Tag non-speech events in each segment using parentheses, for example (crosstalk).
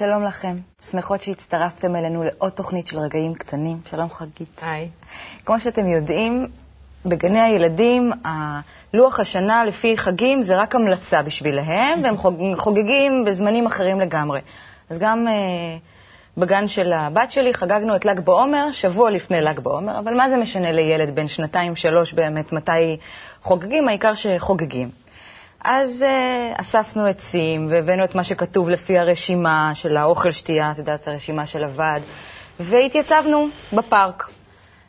שלום לכם. שמחות שהצטרפתם אלינו לעוד תוכנית של רגעים קטנים. שלום חגית. היי. כמו שאתם יודעים, בגני הילדים, לוח השנה לפי חגים זה רק המלצה בשבילהם, והם חוגגים בזמנים אחרים לגמרי. אז גם uh, בגן של הבת שלי חגגנו את ל"ג בעומר, שבוע לפני ל"ג בעומר, אבל מה זה משנה לילד בן שנתיים-שלוש באמת מתי חוגגים, העיקר שחוגגים. אז uh, אספנו עצים והבאנו את מה שכתוב לפי הרשימה של האוכל שתייה, את יודעת, הרשימה של הוועד, והתייצבנו בפארק.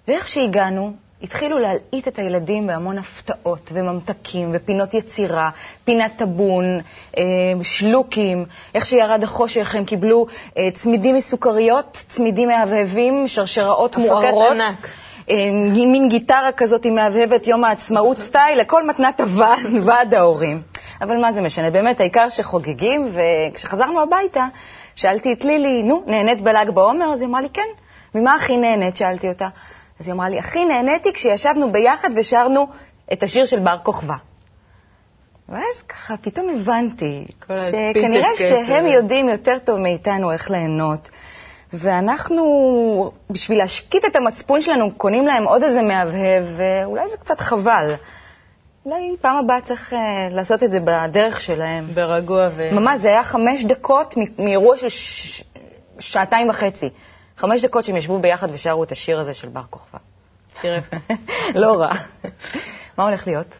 ואיך שהגענו, התחילו להלעיט את הילדים בהמון הפתעות וממתקים ופינות יצירה, פינת טאבון, אה, שלוקים. איך שירד החושך הם קיבלו אה, צמידים מסוכריות, צמידים מהבהבים, שרשראות מוארות. הפקת ענק. אה, מין גיטרה כזאת עם מהבהבת יום העצמאות סטייל, לכל מתנת הוועד, (laughs) ועד ההורים. אבל מה זה משנה, באמת, העיקר שחוגגים, וכשחזרנו הביתה, שאלתי את לילי, נו, נהנית בל"ג בעומר? אז היא אמרה לי, כן. ממה הכי נהנית? שאלתי אותה. אז היא אמרה לי, הכי נהניתי כשישבנו ביחד ושרנו את השיר של בר כוכבא. ואז ככה פתאום הבנתי שכנראה שהם יודעים יותר טוב מאיתנו איך ליהנות. ואנחנו, בשביל להשקיט את המצפון שלנו, קונים להם עוד איזה מהבהב, ואולי זה קצת חבל. אולי פעם הבאה צריך uh, לעשות את זה בדרך שלהם. ברגוע ו... ממש, זה היה חמש דקות מאירוע של ש... שעתיים וחצי. חמש דקות שהם ישבו ביחד ושרו את השיר הזה של בר כוכבא. שיר יפה. (laughs) לא רע. מה הולך להיות?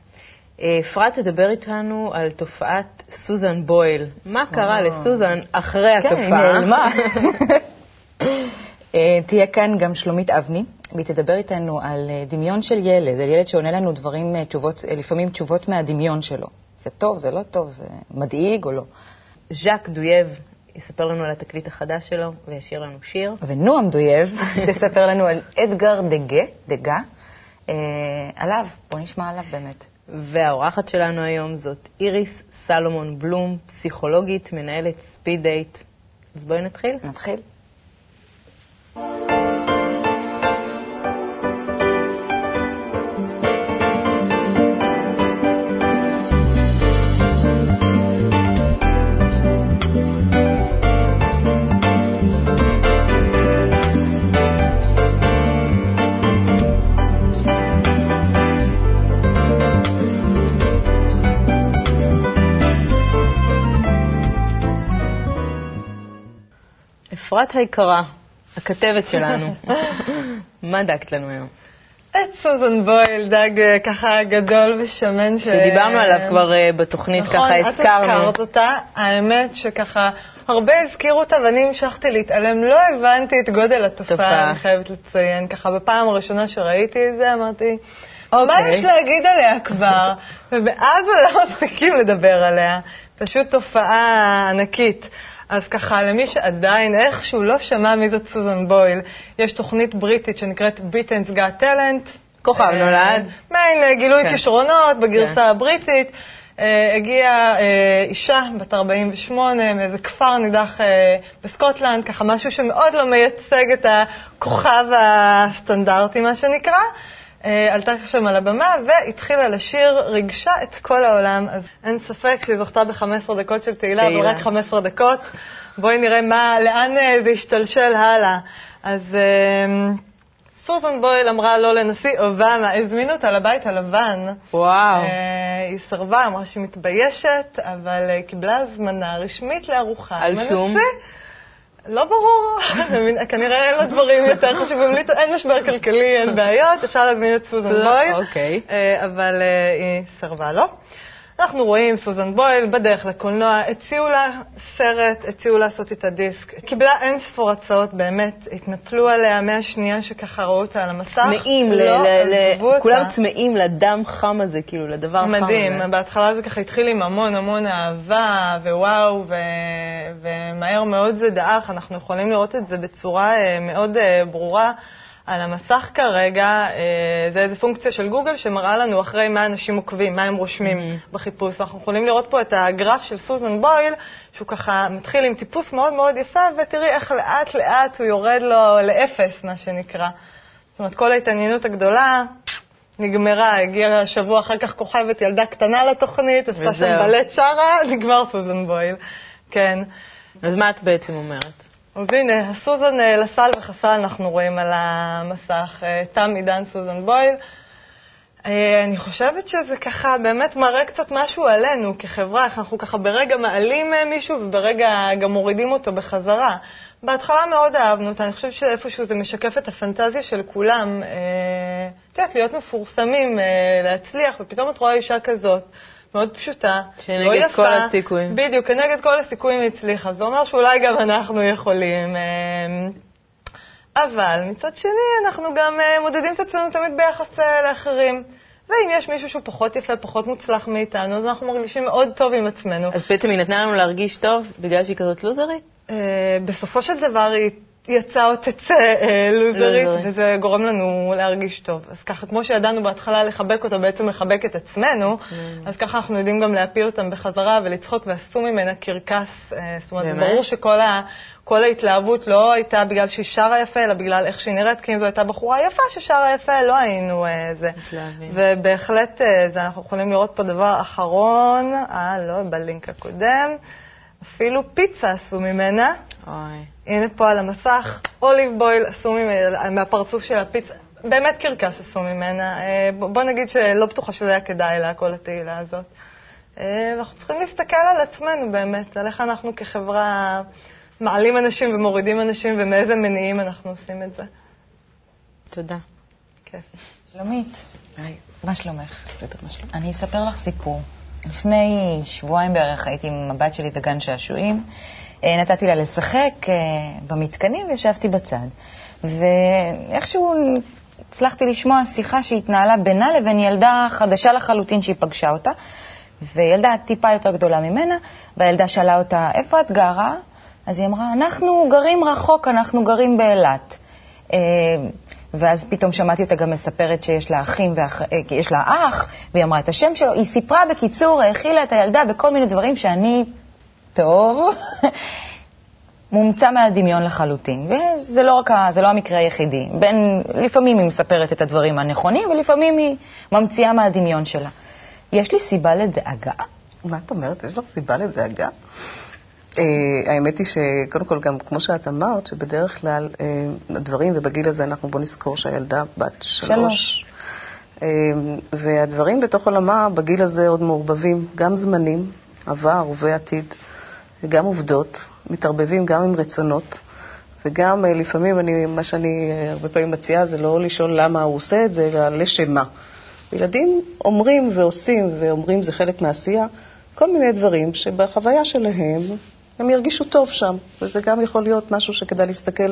אה, אפרת תדבר איתנו על תופעת סוזן בויל. מה קרה לסוזן אחרי כן, התופעה? כן, היא נעלמה. (laughs) אה, תהיה כאן גם שלומית אבני, והיא תדבר איתנו על אה, דמיון של ילד, על ילד שעונה לנו דברים, תשובות, לפעמים תשובות מהדמיון שלו. זה טוב, זה לא טוב, זה מדאיג או לא. ז'אק דויב יספר לנו על התקליט החדש שלו וישיר לנו שיר. ונועם דויב (laughs) תספר לנו על אדגר דגה, דגה, אה, עליו, בוא נשמע עליו באמת. והאורחת שלנו היום זאת איריס סלומון בלום, פסיכולוגית, מנהלת ספיד דייט. אז בואי נתחיל. נתחיל. אפרת היקרה, הכתבת שלנו, מה דגת לנו היום? את סוזן בויל, דג אה, ככה גדול ושמן. ש... שדיברנו עליו כבר אה, בתוכנית, נכון, ככה הזכרנו. נכון, את הזכרת אותה. האמת שככה, הרבה הזכירו אותה ואני המשכתי להתעלם. לא הבנתי את גודל התופעה, תופעה. אני חייבת לציין. ככה, בפעם הראשונה שראיתי את זה, אמרתי, מה אוקיי. יש להגיד עליה כבר? (laughs) ומאז לא מפסיקים לדבר עליה. פשוט תופעה ענקית. אז ככה, למי שעדיין איכשהו לא שמע מי זאת סוזן בויל, יש תוכנית בריטית שנקראת Britain's Got Talent. כוכב אה, נולד. מעין אה, גילוי כן. כישרונות בגרסה הבריטית. אה, הגיעה אישה בת 48 מאיזה כפר נידח בסקוטלנד, ככה משהו שמאוד לא מייצג את הכוכב הסטנדרטי, מה שנקרא. אה, עלתה שם על הבמה והתחילה לשיר, ריגשה את כל העולם. אז אין ספק שהיא זכתה ב-15 דקות של תהילה, אבל. רק 15 דקות. בואי נראה מה, לאן אה, זה ישתלשל הלאה. אז אה, סוזן בויל אמרה לא לנשיא אובמה, הזמינו אותה לבית הלבן. וואו. היא סרבה, אמרה שהיא מתביישת, אבל קיבלה הזמנה רשמית לארוחה. על שום? לא ברור, כנראה אין לה דברים יותר חשובים, אין משבר כלכלי, אין בעיות, אפשר להזמין את סוזן בויל, אוקיי. אה, אבל אה, היא סרבה לו. אנחנו רואים סוזן בויל בדרך לקולנוע, הציעו לה סרט, הציעו לעשות איתה דיסק. קיבלה אין ספור הצעות, באמת, התנפלו עליה מהשנייה שככה ראו אותה על המסך. צמאים, לא. כולם צמאים לדם חם הזה, כאילו, לדבר חם הזה. מדהים, בהתחלה זה ככה התחיל עם המון המון אהבה ווואו, ו... ומהר מאוד זה דעך, אנחנו יכולים לראות את זה בצורה אה, מאוד אה, ברורה. על המסך כרגע, אה, זה איזו פונקציה של גוגל שמראה לנו אחרי מה אנשים עוקבים, מה הם רושמים Mm-hmm. בחיפוש. אנחנו יכולים לראות פה את הגרף של סוזן בויל, שהוא ככה מתחיל עם טיפוס מאוד מאוד יפה, ותראי איך לאט לאט הוא יורד לו לאפס, מה שנקרא. זאת אומרת, כל ההתעניינות הגדולה נגמרה, הגיעה שבוע אחר כך כוכבת ילדה קטנה לתוכנית, עשתה שם. בלט שרה, נגמר סוזן בויל. כן. אז מה את בעצם אומרת? אז הנה, הסוזן אה, לסל וחסל אנחנו רואים על המסך, אה, תם עידן סוזן בויל. אה, אני חושבת שזה ככה באמת מראה קצת משהו עלינו כחברה, איך אנחנו ככה ברגע מעלים מישהו וברגע גם מורידים אותו בחזרה. בהתחלה מאוד אהבנו אותה, אני חושבת שאיפשהו זה משקף את הפנטזיה של כולם. את יודעת, להיות מפורסמים, להצליח, ופתאום את רואה אישה כזאת. מאוד פשוטה, לא יפה. כל הסיכויים. בדיוק, כנגד כל הסיכויים היא הצליחה. זה אומר שאולי גם אנחנו יכולים. אמ, אבל מצד שני, אנחנו גם אה, מודדים את עצמנו תמיד ביחס אה, לאחרים. ואם יש מישהו שהוא פחות יפה, פחות מוצלח מאיתנו, אז אנחנו מרגישים מאוד טוב עם עצמנו. אז בעצם היא נתנה לנו להרגיש טוב בגלל שהיא כזאת לוזרית? אה, בסופו של דבר היא יצא או תצא אה, לוזרית, וזה גורם לנו להרגיש טוב. אז ככה, כמו שידענו בהתחלה לחבק אותה, בעצם לחבק את עצמנו, אז ככה אנחנו יודעים גם להפיל אותם בחזרה ולצחוק, ועשו ממנה קרקס. אה, זאת אומרת, ברור שכל ההתלהבות לא הייתה בגלל שהיא שרה יפה, אלא בגלל איך שהיא נראית, כי אם זו הייתה בחורה יפה ששרה יפה, לא היינו אה, זה. ובהחלט, אה, אנחנו יכולים לראות פה דבר אחרון, אה, לא, בלינק הקודם. אפילו פיצה עשו ממנה. אוי. הנה פה על המסך, אוליב בויל עשו ממנה, מהפרצוף של הפיצה. באמת קרקס עשו ממנה. אה, בוא נגיד שלא בטוחה שזה היה כדאי לה, כל התהילה הזאת. אה, ואנחנו צריכים להסתכל על עצמנו באמת, על איך אנחנו כחברה מעלים אנשים ומורידים אנשים ומאיזה מניעים אנחנו עושים את זה. תודה. כיף. שלומית, מה שלומך? בסדר, מה שלומך? אני אספר לך סיפור. לפני שבועיים בערך הייתי עם הבת שלי בגן שעשועים. אה, נתתי לה לשחק אה, במתקנים וישבתי בצד. ואיכשהו הצלחתי לשמוע שיחה שהתנהלה בינה לבין ילדה חדשה לחלוטין שהיא פגשה אותה, וילדה טיפה יותר גדולה ממנה, והילדה שאלה אותה, איפה את גרה? אז היא אמרה, אנחנו גרים רחוק, אנחנו גרים באילת. אה, ואז פתאום שמעתי אותה גם מספרת שיש לה אחים, ואח, יש לה אח, והיא אמרה את השם שלו. היא סיפרה בקיצור, האכילה את הילדה בכל מיני דברים שאני טוב, (laughs) מומצא מהדמיון לחלוטין. וזה לא, רק, זה לא המקרה היחידי. בין, לפעמים היא מספרת את הדברים הנכונים, ולפעמים היא ממציאה מהדמיון שלה. יש לי סיבה לדאגה? מה את אומרת? יש לך סיבה לדאגה? Uh, האמת היא שקודם כל, גם כמו שאת אמרת, שבדרך כלל uh, הדברים, ובגיל הזה אנחנו בוא נזכור שהילדה בת שלוש. Uh, והדברים בתוך עולמה בגיל הזה עוד מעורבבים, גם זמנים, עבר ועתיד. וגם עובדות, מתערבבים גם עם רצונות, וגם אה, לפעמים, אני, מה שאני אה, הרבה פעמים מציעה זה לא לשאול למה הוא עושה את זה, אלא לשם מה. ילדים אומרים ועושים, ואומרים זה חלק מהעשייה, כל מיני דברים שבחוויה שלהם הם ירגישו טוב שם, וזה גם יכול להיות משהו שכדאי להסתכל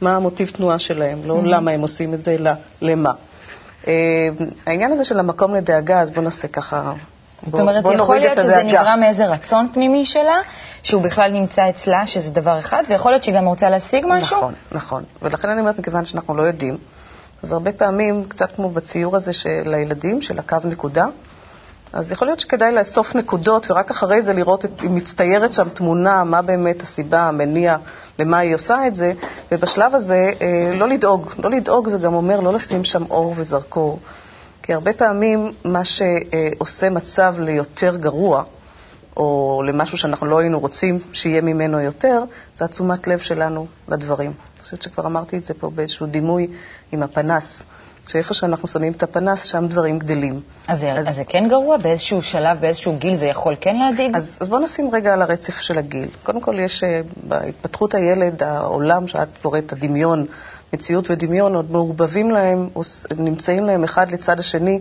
מה המוטיב תנועה שלהם, לא mm-hmm. למה הם עושים את זה, אלא למה. Uh, העניין הזה של המקום לדאגה, אז בואו נעשה ככה זאת אומרת, יכול להיות שזה נברא מאיזה רצון פנימי שלה, שהוא בכלל נמצא אצלה, שזה דבר אחד, ויכול להיות שהיא גם רוצה להשיג משהו? נכון, נכון. ולכן אני אומרת, מכיוון שאנחנו לא יודעים, אז הרבה פעמים, קצת כמו בציור הזה של הילדים, של הקו נקודה, אז יכול להיות שכדאי לאסוף נקודות, ורק אחרי זה לראות אם מצטיירת שם תמונה, מה באמת הסיבה, המניע, למה היא עושה את זה, ובשלב הזה אה, לא לדאוג. לא לדאוג זה גם אומר לא לשים שם אור וזרקור. כי הרבה פעמים מה שעושה מצב ליותר גרוע, או למשהו שאנחנו לא היינו רוצים שיהיה ממנו יותר, זה התשומת לב שלנו לדברים. אני חושבת שכבר אמרתי את זה פה באיזשהו דימוי עם הפנס. שאיפה שאנחנו שמים את הפנס, שם דברים גדלים. אז, אז, אז זה כן גרוע? באיזשהו שלב, באיזשהו גיל זה יכול כן להדאיג? אז, אז בואו נשים רגע על הרצף של הגיל. קודם כל, יש אה, בהתפתחות הילד, העולם שאת קוראת הדמיון, מציאות ודמיון עוד מעורבבים להם, נמצאים להם אחד לצד השני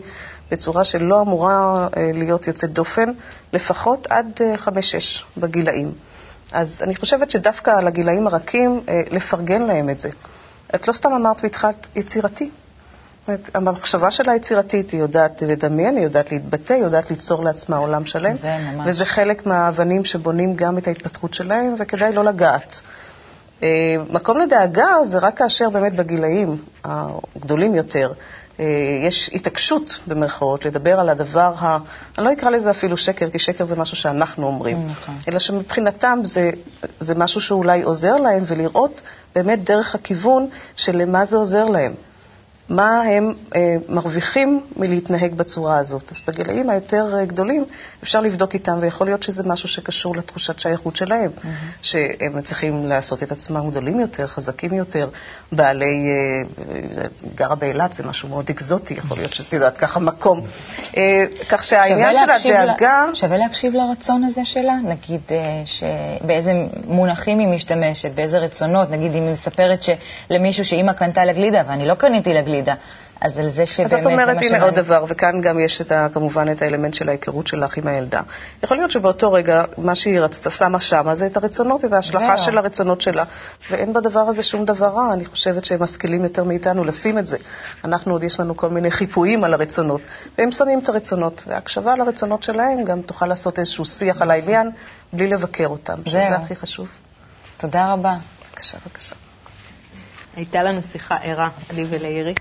בצורה שלא אמורה אה, להיות יוצאת דופן, לפחות עד אה, חמש-שש בגילאים. אז אני חושבת שדווקא על הגילאים הרכים, אה, לפרגן להם את זה. את לא סתם אמרת והתחלת יצירתי. המחשבה שלה יצירתית, היא יודעת לדמיין, היא יודעת להתבטא, היא יודעת ליצור לעצמה עולם שלם. זה ממש. וזה חלק מהאבנים שבונים גם את ההתפתחות שלהם, וכדאי לא לגעת. אה, מקום לדאגה זה רק כאשר באמת בגילאים הגדולים יותר אה, יש התעקשות, במרכאות, לדבר על הדבר ה... אני לא אקרא לזה אפילו שקר, כי שקר זה משהו שאנחנו אומרים, נכון. אלא שמבחינתם זה, זה משהו שאולי עוזר להם, ולראות באמת דרך הכיוון של למה זה עוזר להם. מה הם אה, מרוויחים מלהתנהג בצורה הזאת. אז בגילאים היותר אה, גדולים אפשר לבדוק איתם, ויכול להיות שזה משהו שקשור לתחושת שייכות שלהם, mm-hmm. שהם צריכים לעשות את עצמם גדולים יותר, חזקים יותר, בעלי, אה, גרה באילת זה משהו מאוד אקזוטי, יכול להיות שאת יודעת, ככה מקום. אה, כך שהעניין של הדאגה... לה, שווה להקשיב לרצון הזה שלה, נגיד ש... באיזה מונחים היא משתמשת, באיזה רצונות, נגיד אם היא מספרת למישהו שאימא קנתה לגלידה ואני לא קניתי לגלידה. אז על זה שבאמת... אז את אומרת, הנה עוד דבר, וכאן גם יש את ה, כמובן את האלמנט של ההיכרות שלך עם הילדה. יכול להיות שבאותו רגע, מה שהיא רצתה, שמה שמה, זה את הרצונות, את ההשלכה של הרצונות שלה, ואין בדבר הזה שום דבר רע. אני חושבת שהם משכילים יותר מאיתנו לשים את זה. אנחנו עוד יש לנו כל מיני חיפויים על הרצונות, והם שמים את הרצונות, והקשבה לרצונות שלהם גם תוכל לעשות איזשהו שיח על העניין, בלי לבקר אותם, שזה הכי חשוב. תודה רבה. בבקשה, בבקשה. הייתה לנו שיחה ערה, לי ולאיריס.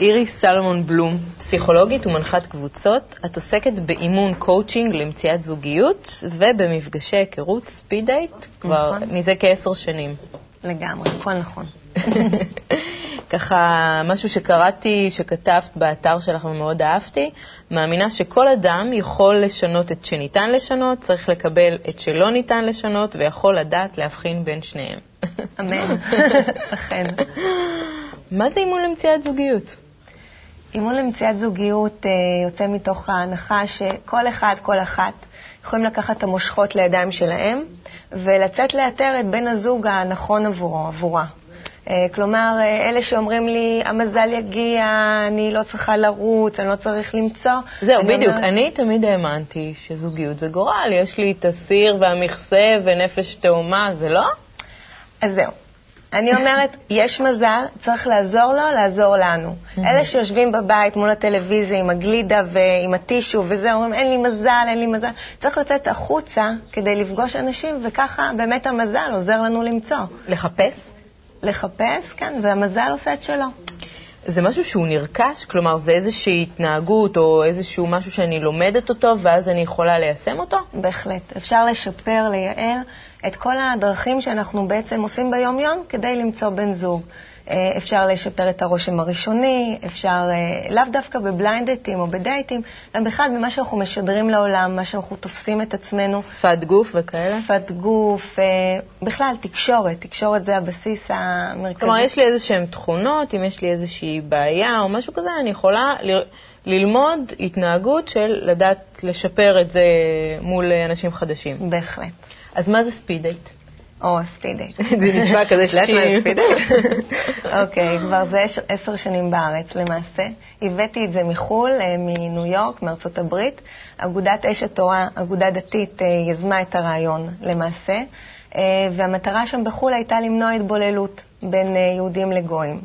איריס סלומון בלום, פסיכולוגית ומנחת קבוצות, את עוסקת באימון קואוצ'ינג למציאת זוגיות ובמפגשי היכרות speed date כבר נכון. מזה כעשר שנים. לגמרי, הכל נכון. (laughs) ככה, משהו שקראתי, שכתבת באתר שלך ומאוד אהבתי, מאמינה שכל אדם יכול לשנות את שניתן לשנות, צריך לקבל את שלא ניתן לשנות, ויכול לדעת להבחין בין שניהם. אמן, (laughs) אכן. מה זה אימון למציאת זוגיות? אימון למציאת זוגיות אה, יוצא מתוך ההנחה שכל אחד, כל אחת, יכולים לקחת את המושכות לידיים שלהם ולצאת לאתר את בן הזוג הנכון עבורו, עבורה. אה, כלומר, אה, אלה שאומרים לי, המזל יגיע, אני לא צריכה לרוץ, אני לא צריך למצוא. זהו, בדיוק. אומר... אני תמיד האמנתי שזוגיות זה גורל. יש לי את הסיר והמכסה ונפש תאומה, זה לא? אז זהו. אני אומרת, יש מזל, צריך לעזור לו, לעזור לנו. אלה שיושבים בבית מול הטלוויזיה עם הגלידה ועם הטישו וזה, אומרים, אין לי מזל, אין לי מזל. צריך לצאת החוצה כדי לפגוש אנשים, וככה באמת המזל עוזר לנו למצוא. לחפש? לחפש, כן, והמזל עושה את שלו. זה משהו שהוא נרכש? כלומר, זה איזושהי התנהגות או איזשהו משהו שאני לומדת אותו ואז אני יכולה ליישם אותו? בהחלט. אפשר לשפר, לייעל. את כל הדרכים שאנחנו בעצם עושים ביום-יום כדי למצוא בן זוג. אה, אפשר לשפר את הרושם הראשוני, אפשר אה, לאו דווקא בבליינד דייטים או בדייטים, אלא בכלל במה שאנחנו משדרים לעולם, מה שאנחנו תופסים את עצמנו. שפת גוף וכאלה? שפת גוף, אה, בכלל, תקשורת, תקשורת זה הבסיס המרכזי. כלומר, יש לי איזה שהן תכונות, אם יש לי איזושהי בעיה או משהו כזה, אני יכולה ל... ללמוד התנהגות של לדעת לשפר את זה מול אנשים חדשים. בהחלט. אז מה זה speed date? או, speed date. (laughs) זה נשמע כזה שיר. (laughs) אוקיי, כבר זה עשר שנים בארץ למעשה. הבאתי את זה מחו"ל, אה, מניו יורק, מארצות הברית. אגודת אש התורה, אגודה דתית, אה, יזמה את הרעיון למעשה. אה, והמטרה שם בחו"ל הייתה למנוע התבוללות בין יהודים לגויים.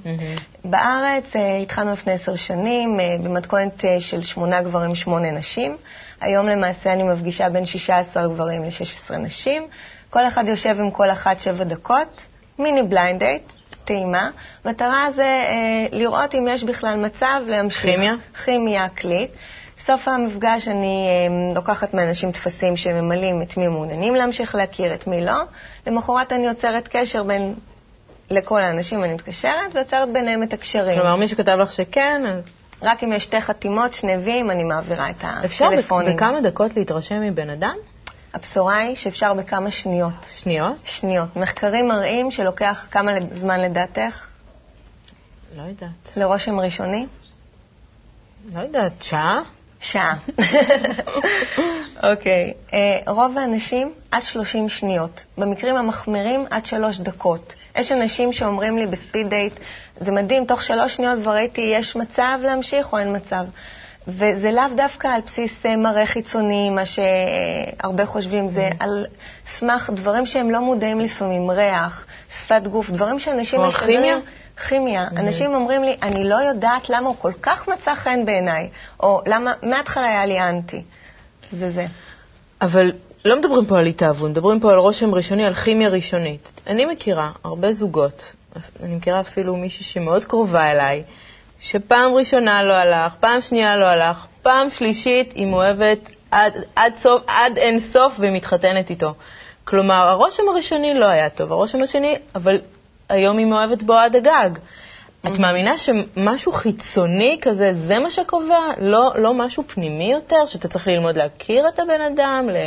בארץ התחלנו לפני עשר שנים במתכונת של שמונה גברים, שמונה נשים. היום למעשה אני מפגישה בין 16 גברים ל-16 נשים. כל אחד יושב עם כל אחת שבע דקות, מיני blind date, טעימה. מטרה זה אה, לראות אם יש בכלל מצב להמשיך. כימיה? כימיה, קליק. סוף המפגש אני אה, לוקחת מאנשים טפסים שממלאים את מי מעוניינים להמשיך להכיר, את מי לא. למחרת אני יוצרת קשר בין לכל האנשים, אני מתקשרת ויוצרת ביניהם את הקשרים. כלומר, מי שכתב לך שכן, אז... רק אם יש שתי חתימות, שני ויים, אני מעבירה את הטלפונים. אפשר בכמה דקות להתרשם מבן אדם? הבשורה היא שאפשר בכמה שניות. שניות? שניות. מחקרים מראים שלוקח כמה זמן לדעתך? לא יודעת. לרושם ראשוני? לא יודעת, שעה? שעה. (laughs) אוקיי. okay. uh, רוב האנשים עד 30 שניות. במקרים המחמירים עד 3 דקות. יש אנשים שאומרים לי בספיד דייט, זה מדהים, תוך שלוש שניות כבר ראיתי, יש מצב להמשיך או אין מצב. וזה לאו דווקא על בסיס אה, מראה חיצוני, מה שהרבה חושבים, זה mm-hmm. על סמך דברים שהם לא מודעים לפעמים, ריח, שפת גוף, דברים שאנשים משדרים. כימיה? כימיה. Mm-hmm. אנשים אומרים לי, אני לא יודעת למה הוא כל כך מצא חן בעיניי, או למה מההתחלה היה לי אנטי. זה זה. אבל לא מדברים פה על התאהבות, מדברים פה על רושם ראשוני, על כימיה ראשונית. אני מכירה הרבה זוגות, אני מכירה אפילו מישהי שמאוד קרובה אליי, שפעם ראשונה לא הלך, פעם שנייה לא הלך, פעם שלישית היא מאוהבת עד, עד, סוף, עד אין סוף ומתחתנת איתו. כלומר, הרושם הראשוני לא היה טוב, הרושם השני, אבל היום היא מאוהבת בו עד הגג. את מאמינה שמשהו חיצוני כזה, זה מה שקובע? לא, לא משהו פנימי יותר, שאתה צריך ללמוד להכיר את הבן אדם? ל...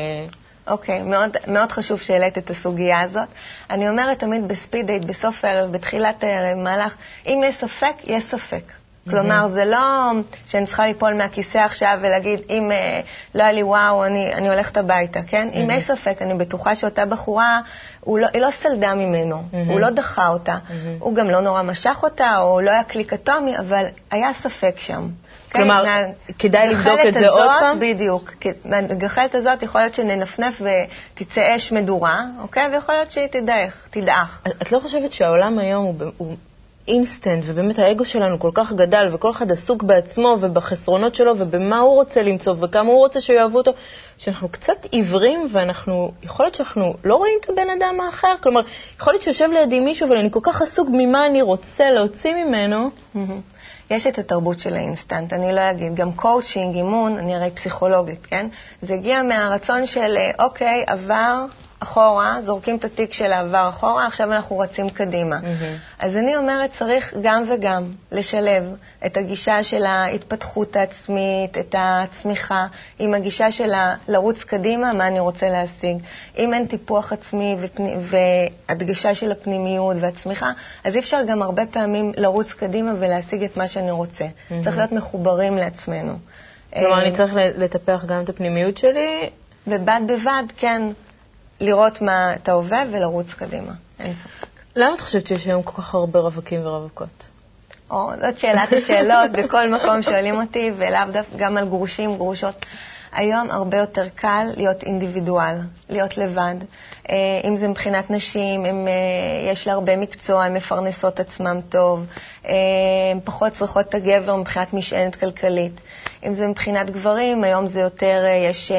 אוקיי, מאוד, מאוד חשוב שהעלית את הסוגיה הזאת. אני אומרת תמיד בספיד דייט, בסוף הערב, בתחילת הערב, במהלך, אם יש ספק, יש ספק. כלומר, זה לא שאני צריכה ליפול מהכיסא עכשיו ולהגיד, אם אה, לא היה לי וואו, אני, אני הולכת הביתה, כן? אם יש ספק, אני בטוחה שאותה בחורה, לא, היא לא סלדה ממנו, mm-hmm. הוא לא דחה אותה. הוא גם לא נורא משך אותה, או לא היה קליק אטומי, אבל היה ספק שם. כלומר, כן, כדאי לבדוק את זה הזאת, עוד פעם? בדיוק. מהגחלת הזאת יכול להיות שננפנף ותצא אש מדורה, אוקיי? ויכול להיות שהיא תדעך, תדעך. את לא חושבת שהעולם היום הוא אינסטנט, ובאמת האגו שלנו כל כך גדל, וכל אחד עסוק בעצמו ובחסרונות שלו ובמה הוא רוצה למצוא וכמה הוא רוצה שיאהבו אותו, שאנחנו קצת עיוורים ואנחנו, יכול להיות שאנחנו לא רואים את הבן אדם האחר. כלומר, יכול להיות שיושב לידי מישהו אבל אני כל כך עסוק ממה אני רוצה להוציא ממנו. יש את התרבות של האינסטנט, אני לא אגיד, גם קואוצ'ינג, אימון, אני הרי פסיכולוגית, כן? זה הגיע מהרצון של, אוקיי, עבר, אחורה, זורקים את התיק של העבר אחורה, עכשיו אנחנו רצים קדימה. Mm-hmm. אז אני אומרת, צריך גם וגם לשלב את הגישה של ההתפתחות העצמית, את הצמיחה, עם הגישה של לרוץ קדימה, מה אני רוצה להשיג. אם אין טיפוח עצמי ופני, והדגשה של הפנימיות והצמיחה, אז אי אפשר גם הרבה פעמים לרוץ קדימה ולהשיג את מה שאני רוצה. Mm-hmm. צריך להיות מחוברים לעצמנו. כלומר, אני צריך לטפח גם את הפנימיות שלי? ובד בבד, כן. לראות מה אתה ההווה ולרוץ קדימה, אין ספק. למה את חושבת שיש היום כל כך הרבה רווקים ורווקות? או, זאת שאלת השאלות, בכל מקום שואלים אותי, ולאו דווקא גם על גרושים, גרושות. היום הרבה יותר קל להיות אינדיבידואל, להיות לבד. אה, אם זה מבחינת נשים, הם, אה, יש לה הרבה מקצוע, הן מפרנסות עצמן טוב, אה, הן פחות צריכות את הגבר מבחינת משענת כלכלית. אם זה מבחינת גברים, היום זה יותר, יש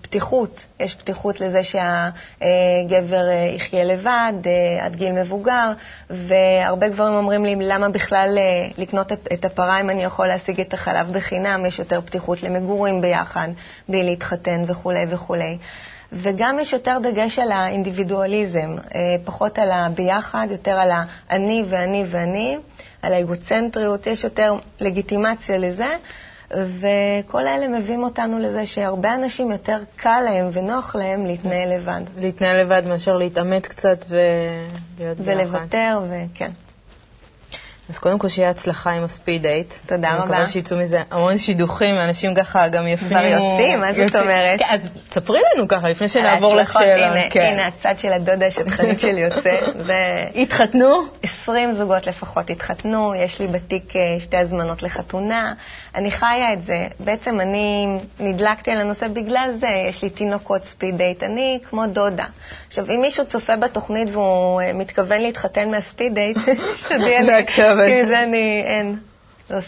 פתיחות, יש פתיחות לזה שהגבר יחיה לבד עד גיל מבוגר, והרבה גברים אומרים לי, למה בכלל לקנות את הפרה אם אני יכול להשיג את החלב בחינם? יש יותר פתיחות למגורים ביחד, בלי להתחתן וכולי וכולי. וגם יש יותר דגש על האינדיבידואליזם, אה, פחות על הביחד, יותר על האני ואני ואני, על האגוצנטריות, יש יותר לגיטימציה לזה, וכל אלה מביאים אותנו לזה שהרבה אנשים יותר קל להם ונוח להם להתנהל לבד. להתנהל לבד מאשר להתעמת קצת ולהיות ביחד. ולוותר, וכן. אז קודם כל שיהיה הצלחה עם הספיד דייט. תודה רבה. אני מקווה שיצאו מזה המון שידוכים, אנשים ככה גם יפנימו. כבר יוצאים, מה זאת אומרת? כן, אז ספרי לנו ככה, לפני שנעבור לשאלה. הנה, כן. הנה הצד של הדודה השטחנית שלי יוצא. התחתנו? 20 זוגות לפחות התחתנו, יש לי בתיק אה, שתי הזמנות לחתונה. אני חיה את זה. בעצם אני נדלקתי על הנושא בגלל זה, יש לי תינוקות ספיד דייט. אני כמו דודה. עכשיו, אם מישהו צופה בתוכנית והוא אה, מתכוון להתחתן מהספיד דייט, תודיע לי. כי זה אני, אין.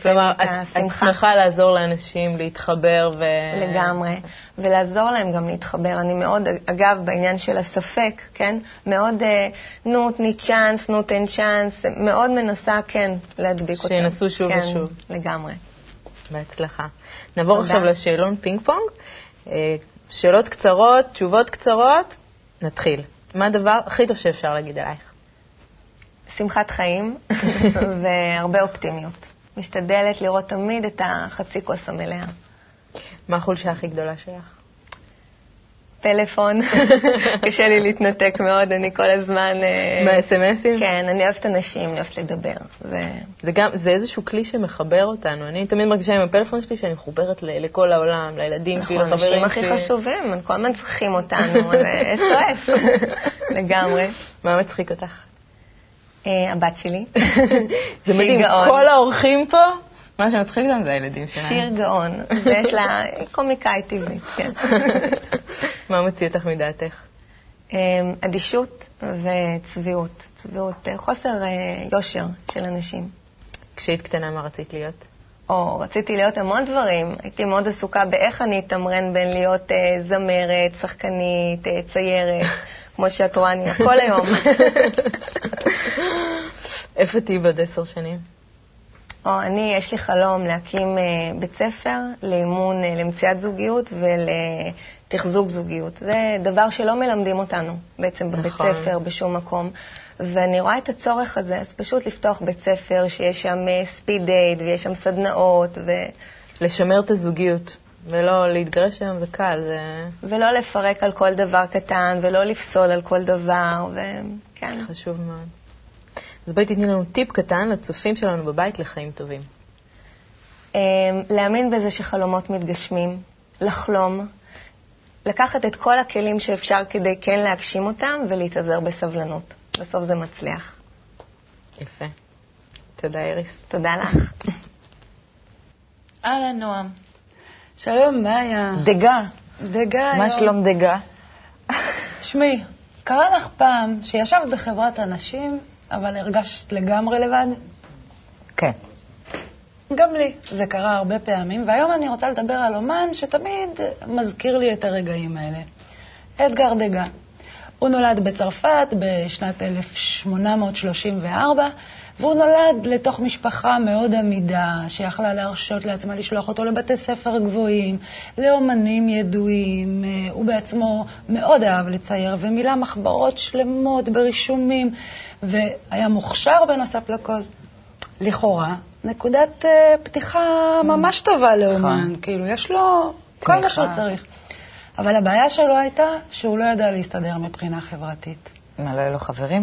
כלומר, את שמחה לעזור לאנשים להתחבר ו... לגמרי, ולעזור להם גם להתחבר. אני מאוד, אגב, בעניין של הספק, כן? מאוד, אה, נו, תני צ'אנס, נו, תן צ'אנס, מאוד מנסה, כן, להדביק אותם. שינסו שוב כן, ושוב. לגמרי. בהצלחה. נעבור תודה. עכשיו לשאלון פינג פונג. אה, שאלות קצרות, תשובות קצרות, נתחיל. מה הדבר הכי טוב שאפשר להגיד עלייך? שמחת חיים (laughs) והרבה אופטימיות. משתדלת לראות תמיד את החצי כוס המלאה. מה החולשה הכי גדולה שלך? פלאפון, (laughs) קשה לי להתנתק מאוד, אני כל הזמן... אה, מהאס.אם.אסים? כן, אני אוהבת אנשים, אני אוהבת לדבר. זה... זה גם, זה איזשהו כלי שמחבר אותנו. אני תמיד מרגישה עם הפלאפון שלי שאני מחוברת ל- לכל העולם, לילדים שלי, לחברים שלי. נכון, האנשים הכי חשובים, הם כל הזמן צריכים אותנו, (laughs) זה SOS, לגמרי. מה מצחיק אותך? אה, הבת שלי. (laughs) זה מדהים, כל האורחים פה, מה שמצחיק אותם זה הילדים שלהם. שיר גאון, ויש לה קומיקאי טבעי, כן. (laughs) מה מוציא אותך מדעתך? אה, אדישות וצביעות. צביעות, אה, חוסר יושר של אנשים. כשהיית קטנה, מה רצית להיות? או, רציתי להיות המון דברים. הייתי מאוד עסוקה באיך אני אתמרן בין להיות זמרת, שחקנית, ציירת. (laughs) כמו שאת רואה, אני כל היום. (laughs) איפה תהיי בעוד עשר שנים? או, אני, יש לי חלום להקים uh, בית ספר לאימון, uh, למציאת זוגיות תחזוק זוגיות. זה דבר שלא מלמדים אותנו בעצם בבית נכון. ספר, בשום מקום. ואני רואה את הצורך הזה, אז פשוט לפתוח בית ספר שיש שם ספיד דייט ויש שם סדנאות, ו... לשמר את הזוגיות, ולא להתגרש היום זה קל, זה ולא לפרק על כל דבר קטן, ולא לפסול על כל דבר, וכן. חשוב מאוד. אז בואי תתני לנו טיפ קטן לצופים שלנו בבית לחיים טובים. אמ, להאמין בזה שחלומות מתגשמים, לחלום, לקחת את כל הכלים שאפשר כדי כן להגשים אותם ולהתאזר בסבלנות. בסוף זה מצליח. יפה. תודה, איריס. תודה לך. (laughs) אהלן, נועם. שלום, מאיה. דגה, דגה מה היום. שלום דגה? תשמעי, קרה לך פעם שישבת בחברת אנשים, אבל הרגשת לגמרי לבד? כן. גם לי. זה קרה הרבה פעמים, והיום אני רוצה לדבר על אומן שתמיד מזכיר לי את הרגעים האלה. אדגר דגה. הוא נולד בצרפת בשנת 1834, והוא נולד לתוך משפחה מאוד עמידה, שיכלה להרשות לעצמה לשלוח אותו לבתי ספר גבוהים, לאומנים ידועים. אה, הוא בעצמו מאוד אהב לצייר, ומילא מחברות שלמות ברישומים, והיה מוכשר בנוסף לכל. לכאורה, נקודת אה, פתיחה ממש טובה לאומן. כאילו, יש לו כל מה שהוא. צריך. אבל הבעיה שלו הייתה שהוא לא ידע להסתדר מבחינה חברתית. מה, לא היו לו חברים?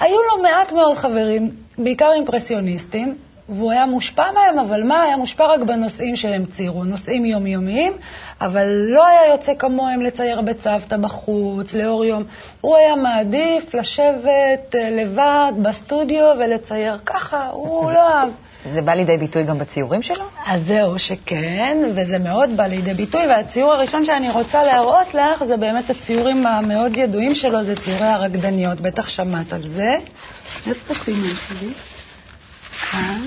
היו לו מעט מאוד חברים, בעיקר אימפרסיוניסטים, והוא היה מושפע מהם, אבל מה, היה מושפע רק בנושאים שהם ציירו, נושאים יומיומיים, אבל לא היה יוצא כמוהם לצייר בצוותא בחוץ, לאור יום. הוא היה מעדיף לשבת אה, לבד בסטודיו ולצייר ככה, הוא לא אהב. זה בא לידי ביטוי גם בציורים שלו? אז זהו שכן, וזה מאוד בא לידי ביטוי, והציור הראשון שאני רוצה להראות לך זה באמת הציורים המאוד ידועים שלו, זה ציורי הרקדניות, בטח שמעת על זה. איפה סימן שלי? כאן.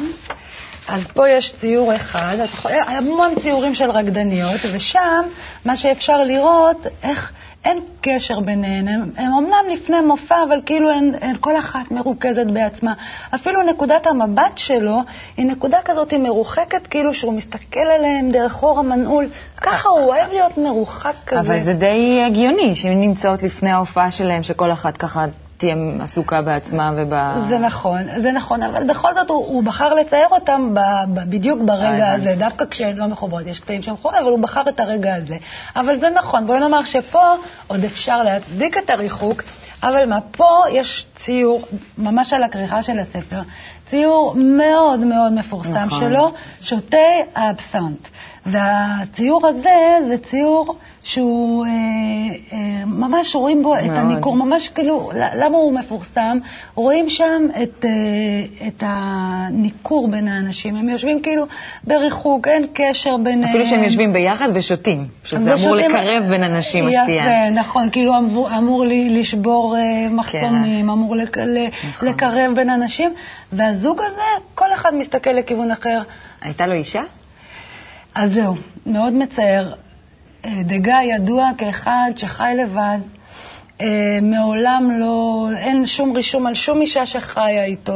אז פה יש ציור אחד, המון ציורים של רקדניות, ושם מה שאפשר לראות, איך אין קשר ביניהן. הן אומנם לפני מופע, אבל כאילו הן, הן כל אחת מרוכזת בעצמה. אפילו נקודת המבט שלו היא נקודה כזאת מרוחקת, כאילו שהוא מסתכל עליהן דרך אור המנעול. ככה הוא אוהב להיות מרוחק כזה. אבל זה די הגיוני, שהן נמצאות לפני ההופעה שלהם, שכל אחת ככה תהיה עסוקה בעצמה וב... זה נכון, זה נכון, אבל בכל זאת הוא, הוא בחר לצייר אותם ב, ב, בדיוק ברגע אה, הזה, דווקא כשהן לא מחוברות, יש קטעים שהם מחוברים, אבל הוא בחר את הרגע הזה. אבל זה נכון, בואי נאמר שפה עוד אפשר להצדיק את הריחוק, אבל מה, פה יש ציור, ממש על הכריכה של הספר, ציור מאוד מאוד מפורסם נכון. שלו, שותי האבסנט. והציור הזה זה ציור שהוא, אה, אה, ממש רואים בו את מאוד. הניכור, ממש כאילו, למה הוא מפורסם? רואים שם את, אה, את הניכור בין האנשים. הם יושבים כאילו בריחוק, אין קשר ביניהם. אפילו שהם יושבים ביחד ושותים, שזה אמור ושותים- לקרב בין אנשים, השתייה. יפה, נכון, כאילו אמור, אמור לי לשבור אה, מחסומים, אמור לק, נכון. לקרב בין אנשים, והזוג הזה, כל אחד מסתכל לכיוון אחר. הייתה לו אישה? אז זהו, מאוד מצער. אה, דגה ידוע כאחד שחי לבד, אה, מעולם לא, אין שום רישום על שום אישה שחיה איתו,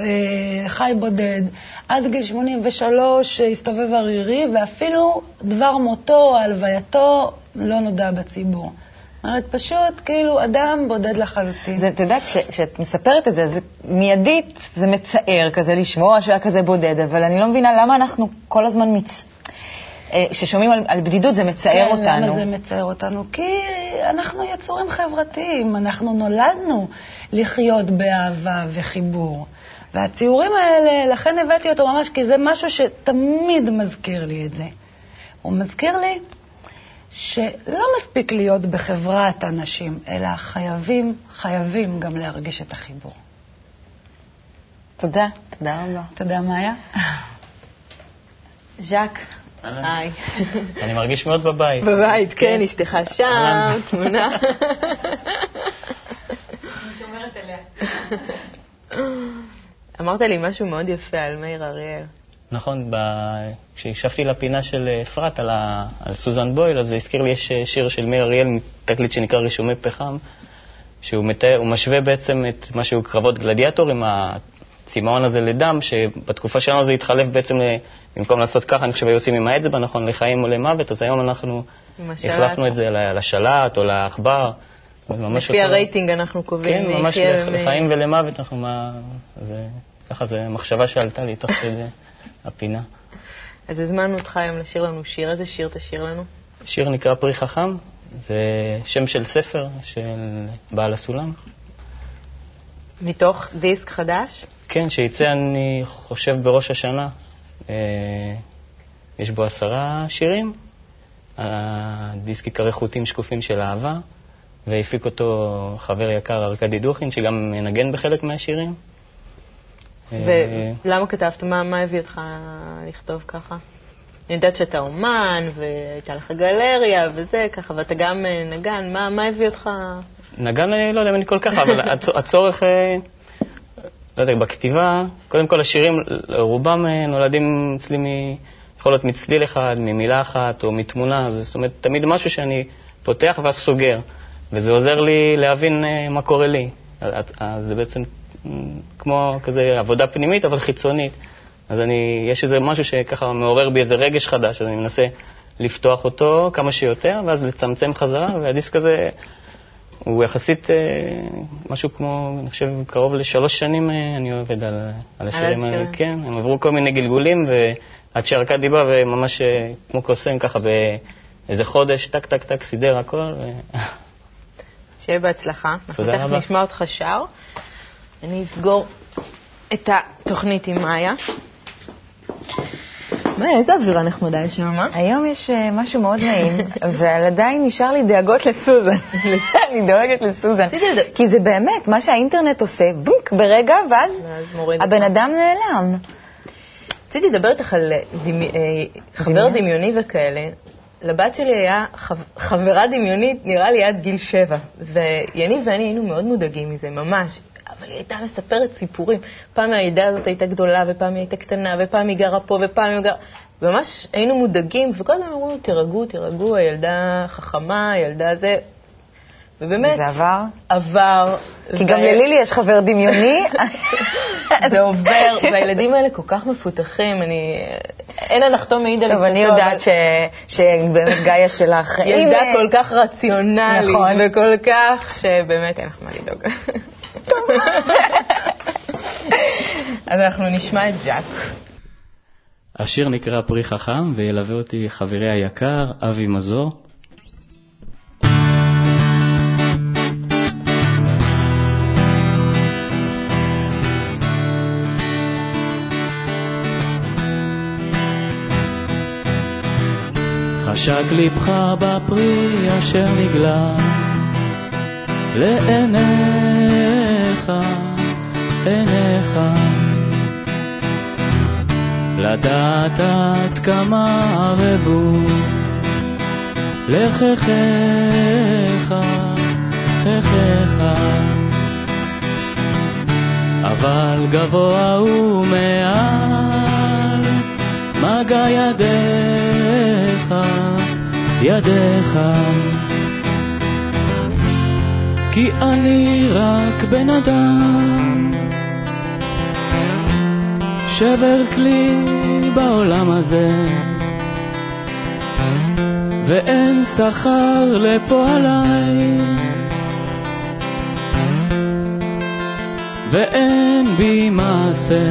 אה, חי בודד. עד גיל 83 הסתובב ערירי, ואפילו דבר מותו הלווייתו לא נודע בציבור. זאת אומרת, פשוט כאילו אדם בודד לחלוטין. את יודעת, כש- כשאת מספרת את זה, זה מיידית, זה מצער כזה לשמוע שהוא היה כזה בודד, אבל אני לא מבינה למה אנחנו כל הזמן מצ... אה, כששומעים על, על בדידות זה מצער כן, אותנו. למה זה מצער אותנו? כי אנחנו יצורים חברתיים, אנחנו נולדנו לחיות באהבה וחיבור. והציורים האלה, לכן הבאתי אותו ממש, כי זה משהו שתמיד מזכיר לי את זה. הוא מזכיר לי שלא מספיק להיות בחברת אנשים, אלא חייבים, חייבים גם להרגיש את החיבור. תודה, תודה רבה. תודה, מאיה? ז'אק. אהלן. היי. אני מרגיש מאוד בבית. בבית, כן, אשתך שם. תמונה. אמרת לי משהו מאוד יפה על מאיר אריאל. נכון, ב... כשהקשבתי לפינה של אפרת על, ה... על סוזן בויל, אז זה הזכיר לי, יש שיר של מאיר אריאל, תקליט שנקרא רישומי פחם, שהוא מתאר, הוא משווה בעצם את מה שהוא קרבות גלדיאטורים, הצמאון הזה לדם, שבתקופה שלנו זה התחלף בעצם, במקום לעשות ככה, אני חושב היו עושים עם האצבע, נכון, לחיים או למוות, אז היום אנחנו. החלפנו את זה לשלט או לעכבר. לפי הרייטינג אנחנו קובעים. כן, ממש לחיים ולמוות, אנחנו מה... ככה, זו מחשבה שעלתה לי תוך כדי הפינה. אז הזמנו אותך היום לשיר לנו שיר. איזה שיר תשאיר לנו? השיר נקרא פרי חכם, זה שם של ספר של בעל הסולם. מתוך דיסק חדש? כן, שיצא, אני חושב, בראש השנה. אה, יש בו עשרה שירים. הדיסק ייקרא חוטים שקופים של אהבה, והפיק אותו חבר יקר ארכדי דוכין, שגם מנגן בחלק מהשירים. אה, ולמה כתבת? מה, מה הביא אותך לכתוב ככה? אני יודעת שאתה אומן, והייתה לך גלריה וזה, ככה, ואתה גם אה, נגן. מה, מה הביא אותך? נגן, אני לא יודע אם אני כל כך, אבל הצ- הצורך, אה, לא יודע, בכתיבה, קודם כל השירים, רובם אה, נולדים אצלי, מ, יכול להיות מצליל אחד, ממילה אחת או מתמונה, זאת אומרת, תמיד משהו שאני פותח ואז סוגר, וזה עוזר לי להבין אה, מה קורה לי. אז- זה בעצם אה, כמו כזה עבודה פנימית, אבל חיצונית. אז אני, יש איזה משהו שככה מעורר בי איזה רגש חדש, אז אני מנסה לפתוח אותו כמה שיותר, ואז לצמצם חזרה, והדיסק הזה... הוא יחסית אה, משהו כמו, אני חושב, קרוב לשלוש שנים אה, אני עובד על, על השירים האלה. השירים. כן, הם עברו כל מיני גלגולים, ועד שארכדי בא וממש אה, כמו קוסם, ככה באיזה חודש, טק, טק, טק, סידר הכל. ו... שיהיה בהצלחה. אנחנו תודה תכף רבה. נשמע אותך שר. אני אסגור את התוכנית עם מאיה. מאיה, איזה אווירה נחמדה יש שם, אה? היום יש אה, משהו מאוד נעים, אבל עדיין נשאר לי דאגות לסוזן. (laughs) אני דואגת לסוזן. כי זה באמת, מה שהאינטרנט עושה, וונק ברגע, ואז הבן. אדם נעלם. רציתי לדבר איתך על דמי- אה, חבר דמיוני וכאלה. לבת שלי היה חב- חברה דמיונית, נראה לי עד גיל שבע, ויניב ואני היינו מאוד מודאגים מזה, ממש. אבל היא הייתה מספרת סיפורים. פעם הילדה הזאת הייתה גדולה, ופעם היא הייתה קטנה, ופעם היא גרה פה, ופעם היא גרה... ממש היינו מודאגים, וכל הזמן אמרו תירגעו, תירגעו, הילדה חכמה, הילדה זה... ובאמת, זה עבר? עבר. כי גם ו- ללילי יש חבר דמיוני. (laughs) זה עובר, והילדים האלה כל כך מפותחים, אני... אין הנחתום מעיד על טוב, אני עיסתו, יודעת ש- שבאמת גאיה שלך... ילדה כל כך רציונלית, נכון. וכל כך, שבאמת אין לך מה לדאוג. (laughs) אז אנחנו נשמע את ג'אק. השיר נקרא פרי חכם, וילווה אותי חברי היקר, אבי מזור. חשק ליבך בפרי אשר נגלה לעיניך, עיניך. לדעת עד כמה ערבו לחכיך, חכיך. אבל גבוה הוא מעל מגע ידיך, ידיך. כי אני רק בן אדם שבר כלי בעולם הזה, ואין שכר לפועליי, ואין בי מעשה.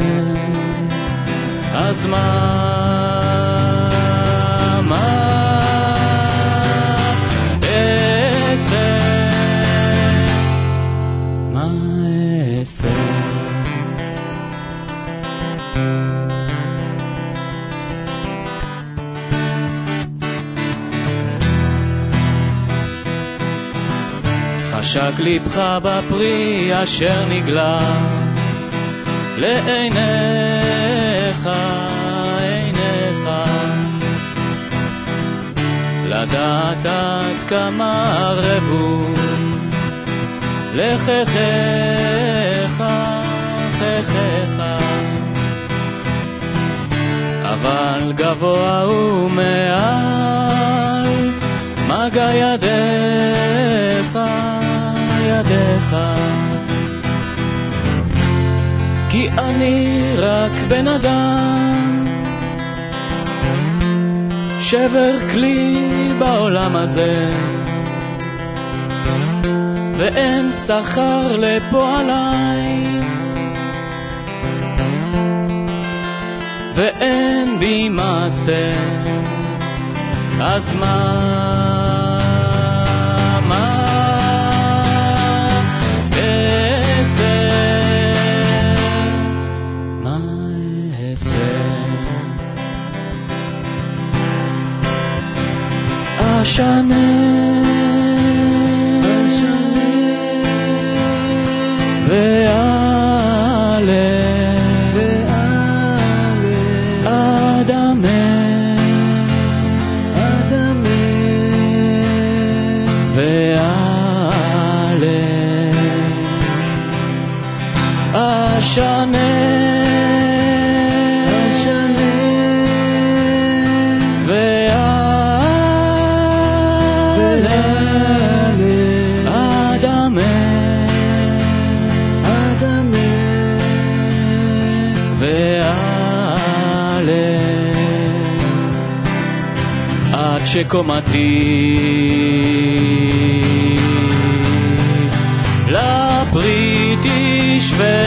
אז מה חשק ליבך בפרי אשר נגלה לעיניך, עיניך, לדעת עד כמה ערבו לחכיך, חכיך, אבל גבוה הוא מעל מגע ידיך, ידיך. כי אני רק בן אדם שבר כלי בעולם הזה, ואין שכר לפועליי, ואין בי מעשה, אז? מה Shana. עד שקומתי לפרי תשווה,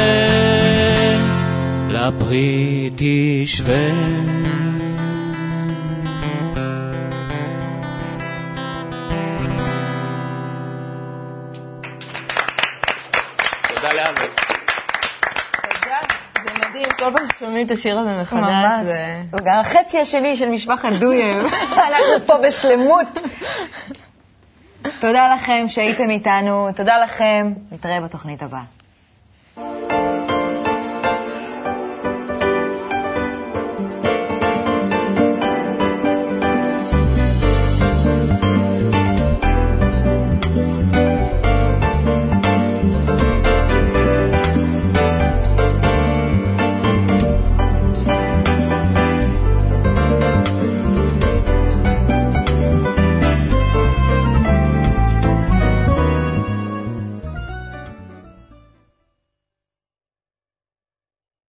לפרי תשווה. את השיר הזה מחדש, ממש. וגם החצי השני של משפחת דויאב. (laughs) אנחנו פה בשלמות. תודה לכם שהייתם איתנו, תודה לכם, נתראה בתוכנית הבאה.